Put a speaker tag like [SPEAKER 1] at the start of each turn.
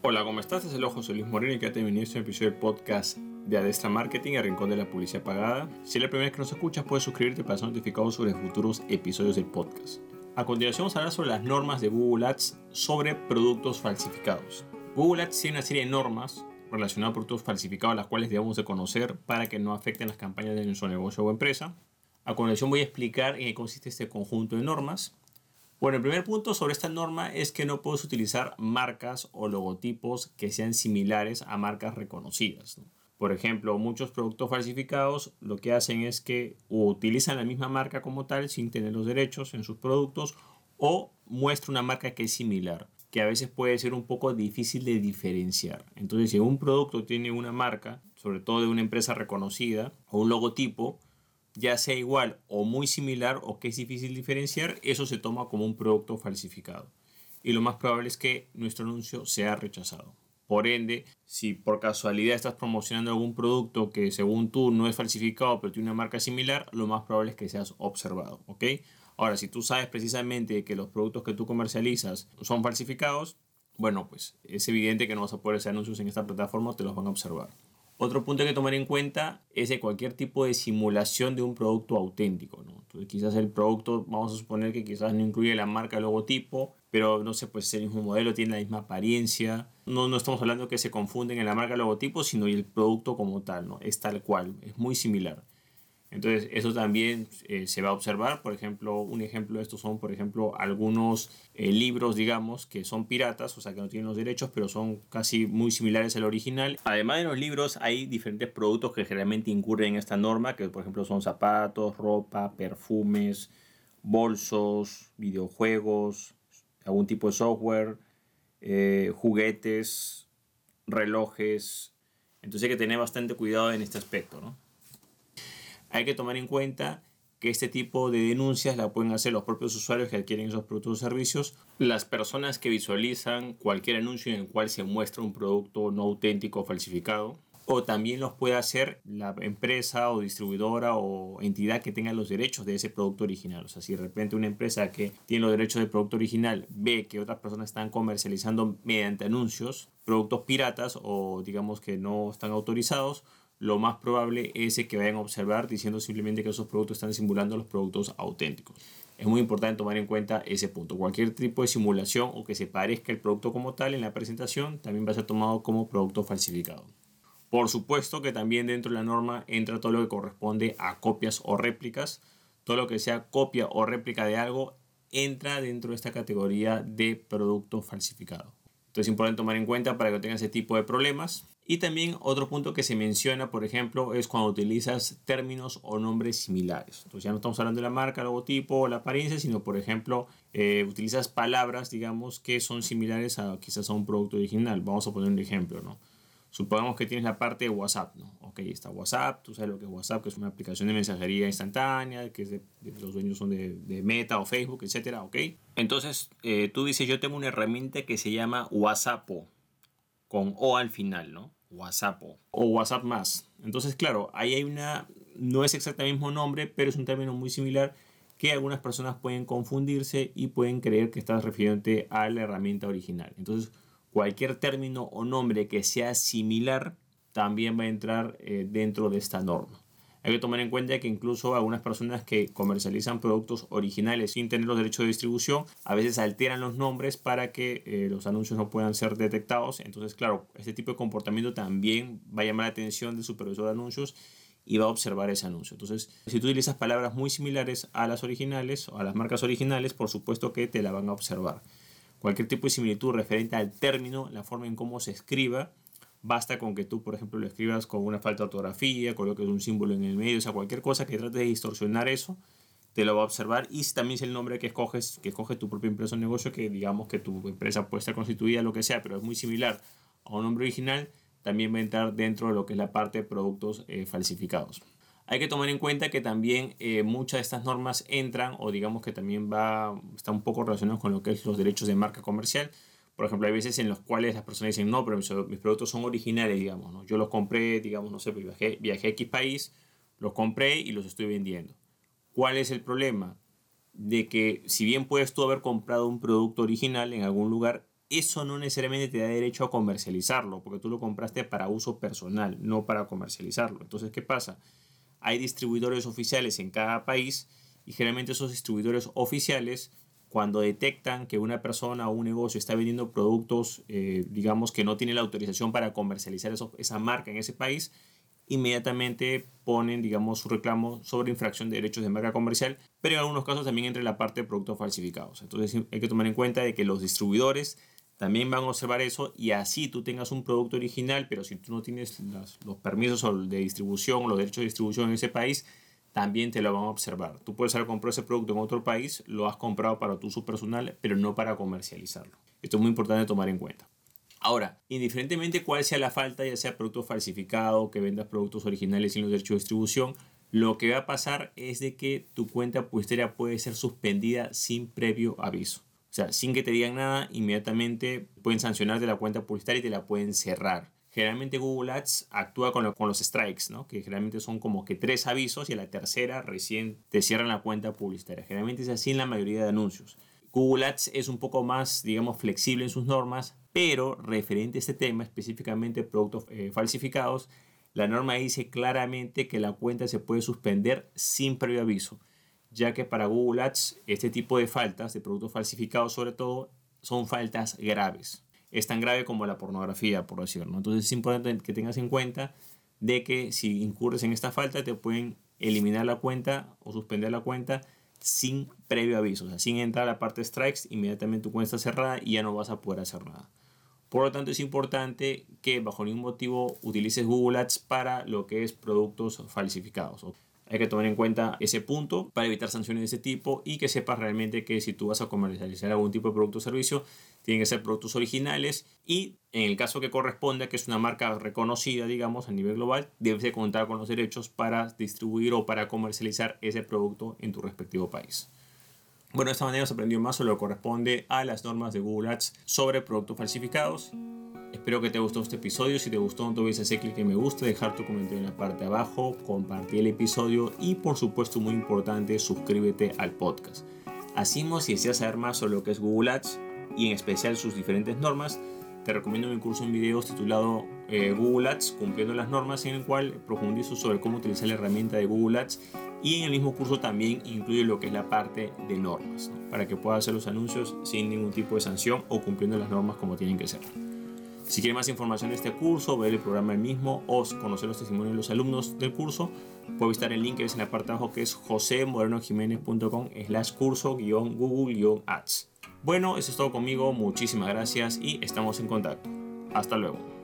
[SPEAKER 1] Hola, ¿cómo estás? Es el ojo José Luis Moreno y que te bienvenido a este episodio del podcast de Adestra Marketing, el rincón de la publicidad pagada. Si es la primera vez que nos escuchas, puedes suscribirte para ser notificado sobre futuros episodios del podcast. A continuación vamos a hablar sobre las normas de Google Ads sobre productos falsificados. Google Ads tiene una serie de normas relacionadas a productos falsificados, las cuales debemos de conocer para que no afecten las campañas de nuestro negocio o empresa. A continuación voy a explicar en qué consiste este conjunto de normas bueno, el primer punto sobre esta norma es que no puedes utilizar marcas o logotipos que sean similares a marcas reconocidas. Por ejemplo, muchos productos falsificados lo que hacen es que utilizan la misma marca como tal sin tener los derechos en sus productos o muestra una marca que es similar, que a veces puede ser un poco difícil de diferenciar. Entonces, si un producto tiene una marca, sobre todo de una empresa reconocida o un logotipo, ya sea igual o muy similar o que es difícil diferenciar, eso se toma como un producto falsificado. Y lo más probable es que nuestro anuncio sea rechazado. Por ende, si por casualidad estás promocionando algún producto que según tú no es falsificado pero tiene una marca similar, lo más probable es que seas observado. ¿ok? Ahora, si tú sabes precisamente que los productos que tú comercializas son falsificados, bueno, pues es evidente que no vas a poder hacer anuncios en esta plataforma, te los van a observar. Otro punto que tomar en cuenta es de cualquier tipo de simulación de un producto auténtico. ¿no? Entonces, quizás el producto, vamos a suponer que quizás no incluye la marca logotipo, pero no sé, pues es el mismo modelo, tiene la misma apariencia. No, no estamos hablando que se confunden en la marca logotipo, sino el producto como tal, ¿no? Es tal cual, es muy similar. Entonces, eso también eh, se va a observar. Por ejemplo, un ejemplo de esto son, por ejemplo, algunos eh, libros, digamos, que son piratas, o sea, que no tienen los derechos, pero son casi muy similares al original. Además de los libros, hay diferentes productos que generalmente incurren en esta norma, que por ejemplo son zapatos, ropa, perfumes, bolsos, videojuegos, algún tipo de software, eh, juguetes, relojes. Entonces hay que tener bastante cuidado en este aspecto, ¿no? Hay que tomar en cuenta que este tipo de denuncias la pueden hacer los propios usuarios que adquieren esos productos o servicios, las personas que visualizan cualquier anuncio en el cual se muestra un producto no auténtico o falsificado, o también los puede hacer la empresa o distribuidora o entidad que tenga los derechos de ese producto original. O sea, si de repente una empresa que tiene los derechos del producto original ve que otras personas están comercializando mediante anuncios productos piratas o digamos que no están autorizados, lo más probable es que vayan a observar diciendo simplemente que esos productos están simulando los productos auténticos. Es muy importante tomar en cuenta ese punto. Cualquier tipo de simulación o que se parezca el producto como tal en la presentación también va a ser tomado como producto falsificado. Por supuesto que también dentro de la norma entra todo lo que corresponde a copias o réplicas. Todo lo que sea copia o réplica de algo entra dentro de esta categoría de producto falsificado. Entonces es importante tomar en cuenta para que no tengan ese tipo de problemas. Y también otro punto que se menciona, por ejemplo, es cuando utilizas términos o nombres similares. Entonces ya no estamos hablando de la marca, logotipo o la apariencia, sino por ejemplo, eh, utilizas palabras, digamos, que son similares a quizás a un producto original. Vamos a poner un ejemplo, ¿no? Supongamos que tienes la parte de WhatsApp, ¿no? Ok, está WhatsApp, tú sabes lo que es WhatsApp, que es una aplicación de mensajería instantánea, que es de, los dueños son de, de, Meta o Facebook, etcétera, ok. Entonces, eh, tú dices, yo tengo una herramienta que se llama WhatsApp, con O al final, ¿no? WhatsApp o WhatsApp más. Entonces, claro, ahí hay una, no es exactamente el mismo nombre, pero es un término muy similar que algunas personas pueden confundirse y pueden creer que estás refiriéndote a la herramienta original. Entonces, cualquier término o nombre que sea similar también va a entrar eh, dentro de esta norma. Hay que tomar en cuenta que incluso algunas personas que comercializan productos originales sin tener los derechos de distribución, a veces alteran los nombres para que eh, los anuncios no puedan ser detectados. Entonces, claro, este tipo de comportamiento también va a llamar la atención del supervisor de anuncios y va a observar ese anuncio. Entonces, si tú utilizas palabras muy similares a las originales o a las marcas originales, por supuesto que te la van a observar. Cualquier tipo de similitud referente al término, la forma en cómo se escriba, basta con que tú, por ejemplo, lo escribas con una falta de ortografía, coloques un símbolo en el medio, o sea, cualquier cosa que trate de distorsionar eso, te lo va a observar. Y también es el nombre que escoges, que escoge tu propia empresa o negocio, que digamos que tu empresa puede estar constituida, lo que sea, pero es muy similar a un nombre original, también va a entrar dentro de lo que es la parte de productos eh, falsificados. Hay que tomar en cuenta que también eh, muchas de estas normas entran o digamos que también va, está un poco relacionado con lo que es los derechos de marca comercial. Por ejemplo, hay veces en los cuales las personas dicen, no, pero mis, productos son originales, digamos, ¿no? Yo los compré, digamos, no sé, pues, viajé, viajé a X país, los compré y los estoy vendiendo. ¿Cuál es el problema? De que si bien puedes tú haber comprado un producto original en algún lugar, eso no necesariamente te da derecho a comercializarlo, porque tú lo compraste para uso personal, no para comercializarlo. Entonces, ¿qué pasa? Hay distribuidores oficiales en cada país y generalmente esos distribuidores oficiales, cuando detectan que una persona o un negocio está vendiendo productos, eh, digamos, que no tiene la autorización para comercializar esa marca en ese país, inmediatamente ponen, digamos, su reclamo sobre infracción de derechos de marca comercial, pero en algunos casos también entre la parte de productos falsificados. Entonces hay que tomar en cuenta de que los distribuidores también van a observar eso y así tú tengas un producto original, pero si tú no tienes los permisos de distribución o los derechos de distribución en ese país, también te lo van a observar. Tú puedes haber comprado ese producto en otro país, lo has comprado para tu uso personal, pero no para comercializarlo. Esto es muy importante tomar en cuenta. Ahora, indiferentemente cuál sea la falta, ya sea producto falsificado, que vendas productos originales sin los derechos de distribución, lo que va a pasar es de que tu cuenta publicitaria puede ser suspendida sin previo aviso. O sea, sin que te digan nada, inmediatamente pueden sancionarte la cuenta publicitaria y te la pueden cerrar. Generalmente Google Ads actúa con, con los strikes, ¿no? que generalmente son como que tres avisos y a la tercera recién te cierran la cuenta publicitaria. Generalmente es así en la mayoría de anuncios. Google Ads es un poco más, digamos, flexible en sus normas, pero referente a este tema, específicamente productos eh, falsificados, la norma dice claramente que la cuenta se puede suspender sin previo aviso, ya que para Google Ads este tipo de faltas, de productos falsificados sobre todo, son faltas graves. Es tan grave como la pornografía, por decirlo. Entonces es importante que tengas en cuenta de que si incurres en esta falta te pueden eliminar la cuenta o suspender la cuenta sin previo aviso, o sea, sin entrar a la parte de strikes, inmediatamente tu cuenta está cerrada y ya no vas a poder hacer nada. Por lo tanto, es importante que bajo ningún motivo utilices Google Ads para lo que es productos falsificados. Hay que tomar en cuenta ese punto para evitar sanciones de ese tipo y que sepas realmente que si tú vas a comercializar algún tipo de producto o servicio, tienen que ser productos originales y en el caso que corresponda, que es una marca reconocida, digamos, a nivel global, debes de contar con los derechos para distribuir o para comercializar ese producto en tu respectivo país. Bueno, de esta manera se aprendió más sobre lo que corresponde a las normas de Google Ads sobre productos falsificados. Espero que te gustó este episodio. Si te gustó, no te olvides hacer clic en me gusta, dejar tu comentario en la parte de abajo, compartir el episodio y, por supuesto, muy importante, suscríbete al podcast. Así, si deseas saber más sobre lo que es Google Ads y en especial sus diferentes normas, te recomiendo mi curso en videos titulado eh, Google Ads cumpliendo las normas, en el cual profundizo sobre cómo utilizar la herramienta de Google Ads y en el mismo curso también incluye lo que es la parte de normas, para que puedas hacer los anuncios sin ningún tipo de sanción o cumpliendo las normas como tienen que ser. Si quieres más información de este curso, ver el programa el mismo o conocer los testimonios de los alumnos del curso, puedes visitar el link que ves en la parte de abajo que es josemorenojiménez.com slash curso-google-ads. Bueno, eso es todo conmigo, muchísimas gracias y estamos en contacto. Hasta luego.